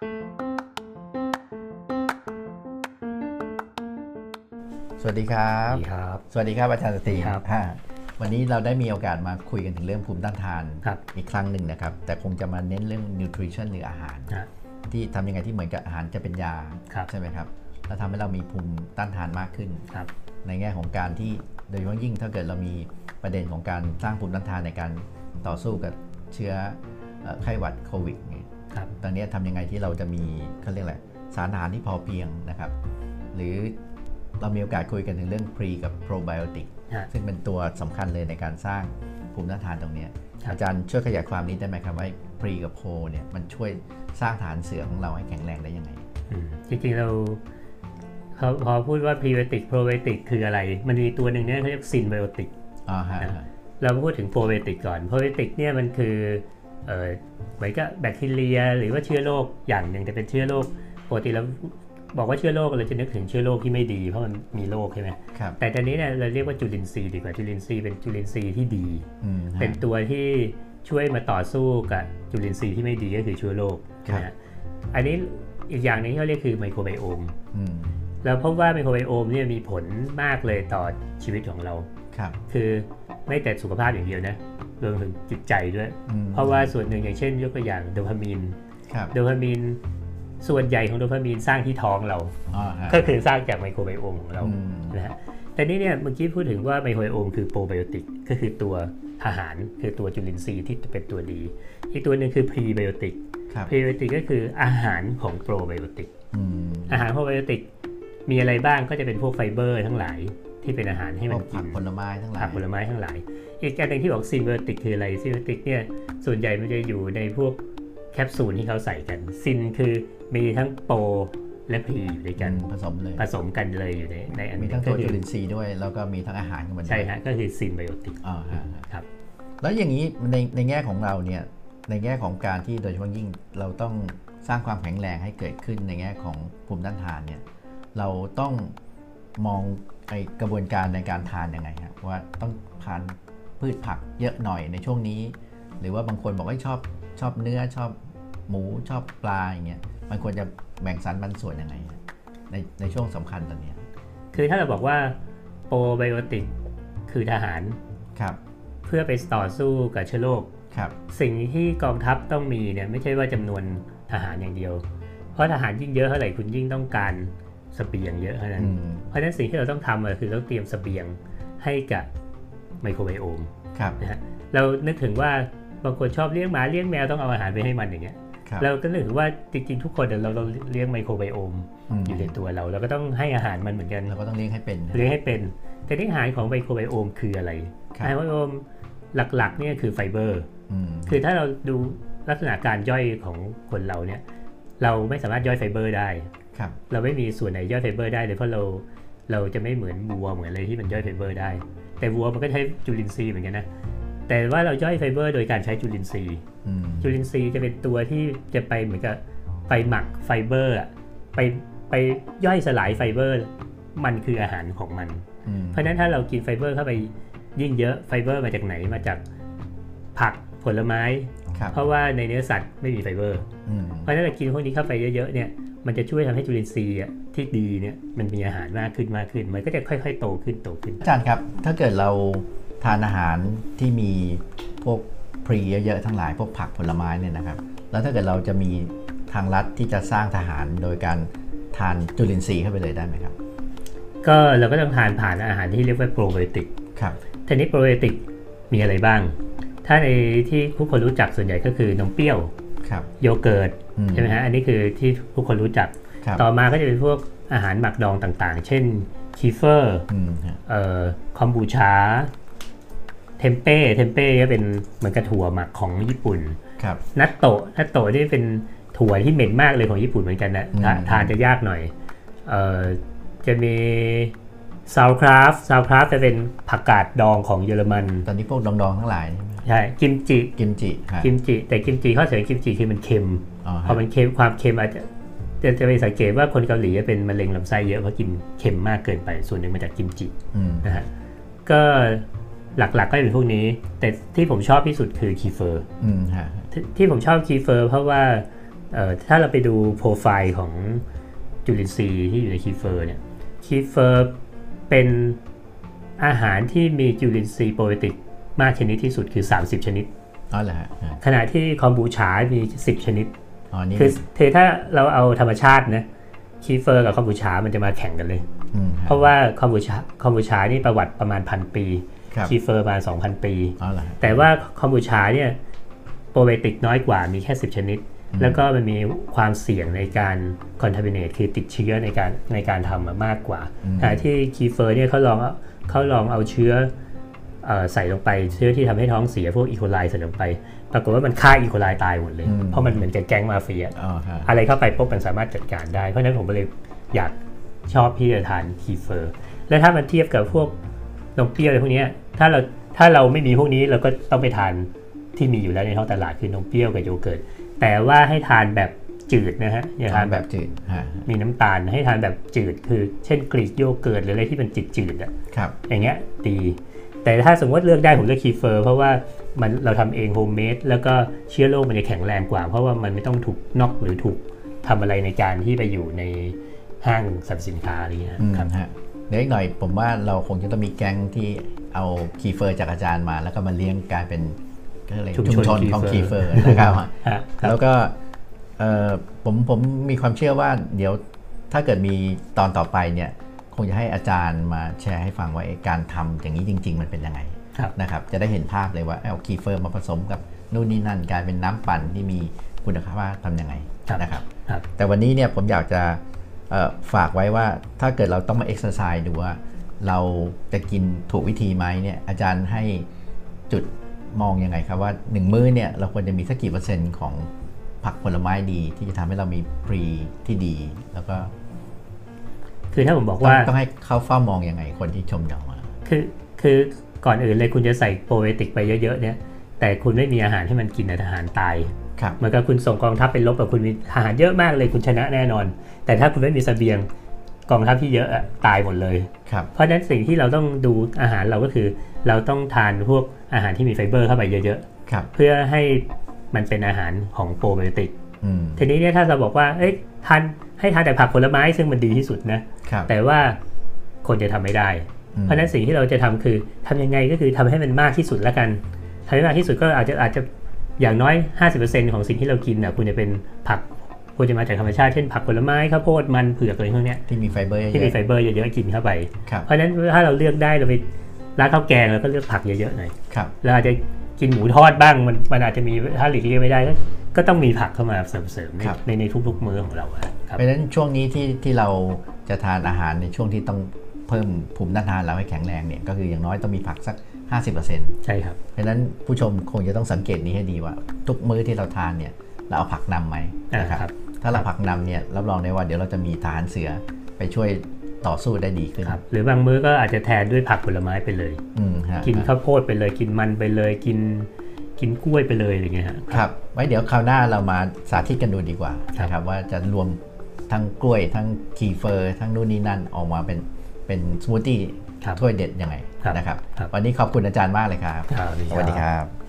สวัสดีครับ สวัสดีครับ สวัสดีครับอาจารย์สตรีครับฮะวันนี้เราได้มีโอกาสมาคุยกันถึงเรื่องภูมิต้านทานครับอีกครั้งหนึ่งนะครับ แต่คงจะมาเน้นเรื่อง nutrition หรืออาหารนะที่ทำยังไงที่เหมือนกับอาหารจะเป็นยาครับใช่ไหมครับ แล้วทำให้เรามีภูมิต้านทานมากขึ้นครับในแง่ของการที่โดยเฉพาะยิ่งถ้าเกิดเรามีประเด็นของการสร้างภูมิต้านทานในการต่อสู้กับเชื้อเอ่อไข้หวัดโควิดเนี่ยครับ ตอนนี้ทำยังไงที่เราจะมีเขาเรียกอะไรสารอาหารที่พอเพียงนะครับ หรือเรามีโอกาสคุยกันถึงเรื่อง pre กับ probiotic ฮะซึ่งเป็นตัวสำคัญเลยในการสร้างภูมิต้านทานตรงเนี้ยครับอาจารย์ช่วยขยายความนี้ได้ไหมครับว่า pre กับ pro เนี่ยมันช่วยสร้างฐานเสือของเราให้แข็งแรงได้ยังไงอืมจริงๆเราพอพอพูดว่า prebiotic probiotic คืออะไร มันมีตัวหนึ่งเนี่ยเขาเรียก synbiotic อ่าฮะนะเราพูดถึง probiotic ก่อน probiotic เนี่ยมันคือ เออเหมือนกับแบคทีเรีย หรือว่าเชื้อโรคอย่างหนึ่งแต่เป็นเชื้อโรคปกติเราบอกว่าเชื้อโรคเราจะนึกถึงเชื้อโรคที่ไม่ดีเพราะมันมีโรคใช่ไหมครับแต่ตอนนี้เนี่ยเราเรียกว่าจุลินทรีย์ดีกว่าจุลินทรีย์เป็นจุลินทรีย์ที่ดีอืมฮะเป็นตัวที่ช่วยมาต่อสู้กับจุลินทรีย์ที่ไม่ดีก็คือเชื้อโรคครับนะฮะอันนี้อีกอย่างหนึงที่เขาเรียกคือไมโครไบโอมอืมเราพบว่าไมโครไบโอมเนี่ยมีผลมากเลยต่อชีวิตของเราครับคือไม่แต่สุขภาพอย่างเดียวนะ รวมถึงจิตใจด้วยอืมเพราะว่าส่วนหนึ่งอย่างเช่น ยกตัวอย่างโดพามีนครับโดพามีนส่วนใหญ่ของโดพามีนสร้างที่ท้องเราอ่าฮะก็คือสร้างจากไมโครไบโอมของเราอืมนะฮะแต่นี่เนี่ยเมื่อกี้พูดถึงว่าไมโครไบโอมคือโปรไบโอติกก็คือตัวอาหารคือตัวจุลินทรีย์ที่เป็นตัวดี อีกตัวหนึ่งคือพรีไบโอติกครับพรีไบโอติกก็คืออาหารของโปรไบโอติกอืมอาหารโปรไบโอติกมีอะไรบ้างก็จะเป็นพวกไฟเบอร์ทั้งหลายที่เป็นอาหารให้พมันกิผักผลไม้ทั้งหลายผักผลไม้ทั้งหลาย อีกอันหนึ่งที่บอก synbiotic คืออะไร synbiotic เนี่ยส่วนใหญ่มันจะอยู่ในพวกแคปซูลที่เขาใส่กัน syn คือมีทั้ง pro และ pre อยู่ด้วยกันผสมเลยผสมกันเลยอยู่ในในอันมีนี้ทั้งตัวก็คืจุอลินทรีย์ด้วย แล้วก็มีทั้งอาหารของมันด้วยใช่ฮะก็คือ synbiotic อ่าฮะครับแล้วอย่างนี้ในในแง่ของเราเนี่ยในแง่ของการที่โดยเฉพาะยิ่งเราต้องสร้างความแข็งแรงให้เกิดขึ้นในแง่ของภูมิต้านทานเนี่ยเราต้องมองไอกระบวนการในการทานยังไงครับว่าต้องทาน พืชผักเยอะหน่อยในช่วงนี้ หรือว่าบางคนบอกว่าชอบชอบเนื้อชอบหมูชอบปลาอย่างเงี้ยมันควรจะแบ่งสรรปันส่วนยังไงฮะในในช่วงสำคัญตอนเนี้ยคือถ้าเราบอกว่าโปรไบโอติกคือทหารครับ เพื่อไปต่อสู้กับเชื้อโรคครับสิ่งที่กองทัพต้องมีเนี่ยไม่ใช่ว่าจำนวนทหารอย่างเดียว เพราะทหารยิ่งเยอะเท่าไหร่คุณยิ่งต้องการเสบียงเยอะเท่านั้นอืมเพราะฉะนั้นสิ่งที่เราต้องทำอะคือเราเตรียมเสบียงให้กับ ไมโครไบโอมครับนะฮะเรานึกถึงว่าบางคนชอบเลี้ยงหมาเลี้ยงแมวต้องเอาอาหารไปให้มันอย่างเงี้ยครับเราก็นึกถึงว่าจริงๆทุกคนเนี่ยเราเราเลี้ยง microbiome อยู่ในตัวเราเราก็ต้องให้อาหารมันเหมือนกันเราก็ต้องเลี้ยงให้เป็นนะเลี้ยงให้เป็นแต่ที่อาหารของ microbiome คืออะไรครับ microbiome หลักๆเนี่ยคือไฟเบอร์อืมคือถ้าเราดูลักษณะการย่อยของคนเราเนี่ยเราไม่สามารถย่อยไฟเบอร์ได้ครับเราไม่มีส่วนไหนย่อยไฟเบอร์ได้เลยเพราะเรา เราจะไม่เหมือนวัวเหมือนอะไรที่มันย่อยไฟเบอร์ได้ แต่วัวมันก็ใช้จุลินทรีย์เหมือนกันนะ แต่ว่าเราย่อยไฟเบอร์โดยการใช้จุลินทรีย์อืมจุลินทรีย์จะเป็นตัวที่จะไปเหมือนกับไปหมักไฟเบอร์อะไปไปย่อยสลายไฟเบอร์ มันคืออาหารของมันอืมเพราะฉะนั้นถ้าเรากินไฟเบอร์เข้าไปยิ่งเยอะไฟเบอร์มาจากไหนมาจากผักผลไม้ครับเพราะว่าในเนื้อสัตว์ไม่มีไฟเบอร์อืมเพราะฉะนั้นเรากินพวกนี้เข้าไปเยอะๆเนี่ยมันจะช่วยทำให้จุลินทรีย์อะ ที่ดีเนี่ยมันมีอาหารมากขึ้นมากขึ้น มันก็จะค่อย ๆ โตขึ้นโตขึ้นอาจารย์ครับ ถ้าเกิดเราทานอาหารที่มีพวกพรีเยอะๆทั้งหลายพวกผักผลไม้เนี่ยนะครับ แล้วถ้าเกิดเราจะมีทางลัดที่จะสร้างทหารโดยการทานจุลินทรีย์เข้าไปเลยได้ไหมครับ ก็เราก็ต้องทานผ่านอาหารที่เรียกว่าโปรไบโอติกครับทีนี้โปรไบโอติกมีอะไรบ้าง ถ้าในที่ทุกคนรู้จักส่วนใหญ่ก็คือนมเปรี้ยวครับโยเกิร์ตอืใช่ไหมฮะอันนี้คือที่ทุกคนรู้จักครับ ต่อมาก็จะเป็นพวกอาหารหมักดองต่างๆ เช่นคีเฟอร์อืมฮะเอ่อคอมบูชา เทมเป้ เทมเป้ก็เป็นเหมือนกระถั่วหมักของญี่ปุ่นครับนัตโตะ นัตโตะนี่เป็นถั่วที่เหม็นมากเลยของญี่ปุ่นเหมือนกันนะอืมทาทานจะยากหน่อยเอ่อจะมี sauerkraut sauerkraut จะเป็นผักกาดดองของเยอรมัน ตอนนี้พวกดองๆทั้งหลาย ใช่ไหมใช่กิมจิ กิมจิฮะกิมจิ แต่กิมจิข้อเสียของกิมจิคือมันเค็มอ๋อพฮะอมันเค็มความเค็มอาจจะ จะจะไปสังเกตว่าคนเกาหลีจะเป็นมะเร็งลำไส้เยอะเพราะกินเค็มมากเกินไป ส่วนหนึ่งมาจากกิมจิอืมนะฮะก็หลักๆก็จะเป็นพวกนี้ แต่ที่ผมชอบที่สุดคือคีเฟอร์อืมฮะที่ที่ผมชอบคีเฟอร์เพราะว่าเอ่อถ้าเราไปดูโปรไฟล์ของจุลินทรีย์ที่อยู่ในคีเฟอร์เนี่ยคีเฟอร์เป็นอาหารที่มีจุลินทรีย์โปรไบโอติกมากชนิดที่สุดคือ 30 ชนิดอ๋อเหรอฮะอ่าขณะที่คอมบูชามี 10 ชนิด อ๋อนี่คือแท้ถ้าเราเอาธรรมชาตินะคีเฟอร์กับคอมบูชามันจะมาแข่งกันเลยอืมฮะเพราะว่าคอมบูชาคอมบูชานี่ประวัติประมาณพันปีครับคีเฟอร์ประมาณ2,000ปีอ๋อเหรอฮะแต่ว่าคอมบูชาเนี่ยโปรไบโอติกน้อยกว่ามีแค่ 10 ชนิด แล้วก็มันมีความเสี่ยงในการคอนท m มิเนตคือติดเชื้อในการในการทำมามากกว่าขณะที่คีเฟอร์เนี่ยเขาลองเอาเขาลองเอาเชื้อเอ่อ ใส่ลงไปเชื้อที่ทำให้ท้องเสียพวกอีโคไลใส่ลงไป ปรากฏว่ามันฆ่าอีโคไลตายหมดเลย เพราะมันเหมือนกับแก๊งมาเฟียอ๋อฮะอะไรเข้าไปปุ๊บมันสามารถจัดการได้ เพราะฉะนั้นผมก็เลยอยากชอบที่จะทานคีเฟอร์ และถ้ามันเทียบกับพวกนมเปรี้ยวอะไรพวกเนี้ยถ้าเราถ้าเราไม่มีพวกนี้เราก็ต้องไปทานที่มีอยู่แล้วในท้องตลาดคือนมเปรี้ยวกับโยเกิร์ตแต่ว่าให้ทานแบบจืดนะฮะอย่าทานแบบแบบจืดฮะมีน้ำตาลให้ทานแบบจืดคือ เช่นกรีกโยเกิร์ตหรืออะไรที่มันจืดจืดๆอะครับอย่างเงี้ยดี แต่ถ้าสมมติเลือกได้ผมเลือกคีเฟอร์เพราะว่ามันเราทำเอง homemade แล้วก็เชื้อโรคมันจะแข็งแรงกว่า เพราะว่ามันไม่ต้องถูกน็อกหรือถูกทำอะไรในการที่ไปอยู่ในห้างสรรพสินค้าอะไรเงี้ยอืมครับฮะเดี๋ยวอีกหน่อยผมว่าเราคงจะต้องมีแก๊งที่เอาคีเฟอร์จากอาจารย์มา แล้วก็มาเลี้ยงกลายเป็นก็เลยกชุมชนชุมชนของคีคีเฟเฟออร์นะครับฮะครับแล้วก็เอ่อผมผมมีความเชื่อว่าเดี๋ยวถ้าเกิดมีตอนต่อไปเนี่ยค งจะให้อาจารย์มาแชร์ให้ฟังว่าไอ้การทำอย่างนี้จริง ๆ มันเป็นยังไงครับนะครับจะได้เห็นภาพเลยว่าเอาคีเฟอร์มาผสมกับนู่นนี่นั่นกลายเป็นน้ำปั่นที่มีคุณภาพทำยังไงครับนะครับครับ แต่วันนี้เนี่ยผมอยากจะเอ่อฝากไว้ว่าถ้าเกิดเราต้องมาเอ็กซ์ไซส์ดูว่าเราจะกินถูกวิธีไหมเนี่ยอาจารย์ให้จุดมองยังไงครับว่าหนึ่งมื้อเนี่ยเราควรจะมีสักกี่เปอร์เซ็นต์ของผักผลไม้ดีที่จะทำให้เรามีพรีที่ดี แล้วก็ คือถ้าผมบอกต้องว่าต้องให้เขาเฝ้ามองยังไงคนที่ชมเราอะคือคือก่อนอื่นเลยคุณจะใส่โปรไบโอติกไปเยอะๆเนี่ยแต่คุณไม่มีอาหารให้มันกินอาหารตายครับเหมือนกับคุณส่งกองทัพไปรบกับคุณมีอาหารเยอะมากเลยคุณชนะแน่นอน แต่ถ้าคุณไม่มีเสบียงกองทัพที่เยอะอะตายหมดเลยครับเพราะฉะนั้นสิ่งที่เราต้องดูอาหารเราก็คือ เราต้องทานพวกอาหารที่มีไฟเบอร์เข้าไปเยอะครับๆเพื่อให้มันเป็นอาหารของโปรไบโอติกอืมทีนี้เนี่ยถ้าเราบอกว่าเอ้ยทานให้ทานแต่ผักผลไม้ซึ่งมันดีที่สุดนะครับ แต่ว่าคนจะทำไม่ได้อืมเพราะฉะนั้นสิ่งที่เราจะทำคือทำยังไงก็คือทำให้มันมากที่สุดแล้วกันทำให้มากที่สุดก็อาจจะอาจจะอย่างน้อย 50%ของสิ่งที่เรากินน่ะควรจะเป็นผักควรจะมาจากธรรมชาติเช่นผักผลไม้ข้าวโพดมันเผือกอะไรพวกเนี้ยที่มีไฟเบอร์เยอะที่มีไฟเบอร์เยอะๆกินเข้าไปๆครับเพราะฉะนั้นถ้าเราเลือกได้เราไปร้านข้าวแกงเราก็เลือกผักเยอะๆหน่อยครับเราอาจจะ กินหมูทอดบ้างมันมันอาจจะมีถ้าหลีกเลี่ยงไม่ได้ก็ก็ต้องมีผักเข้ามาเสริมๆในครับ ในในทุกๆมื้อของเราอะครับ เพราะฉะนั้นช่วงนี้ที่ที่เราจะทานอาหารในช่วงที่ต้องเพิ่มภูมิต้านทานเราให้แข็งแรงเนี่ยก็คืออย่างน้อยต้องมีผักสัก 50%เพราะใช่ครับ ฉะนั้นผู้ชมคงจะต้องสังเกตนี้ให้ดีว่า ทุกมื้อที่เราทานเนี่ยเราเอาผักนำไหมอ่านะครับครับถ้าเราผักนำเนี่ยรับรองได้ว่าเดี๋ยวเราจะมีทหารเสือไปช่วย ต่อสู้ได้ดีขึ้นครับหรือบางมื้อก็อาจจะแทนด้วยผักผลไม้ไปเลยอืมฮะกินข้าวโพดไปเลย กินมันไปเลยกินกินกล้วยไปเลยอย่างเงี้ยฮะครับไว้เดี๋ยวคราวหน้าเรามาสาธิตกันดูดีกว่าครับนะครับว่าจะรวมทั้งกล้วยทั้งคีเฟอร์ทั้งนู่นนี่นั่นออกมาเป็นเป็นสมูทตี้ครับถ้วยเด็ดยังไงครับนะครับครับ วันนี้ขอบคุณอาจารย์มากเลยครับครับสวัสดีครับ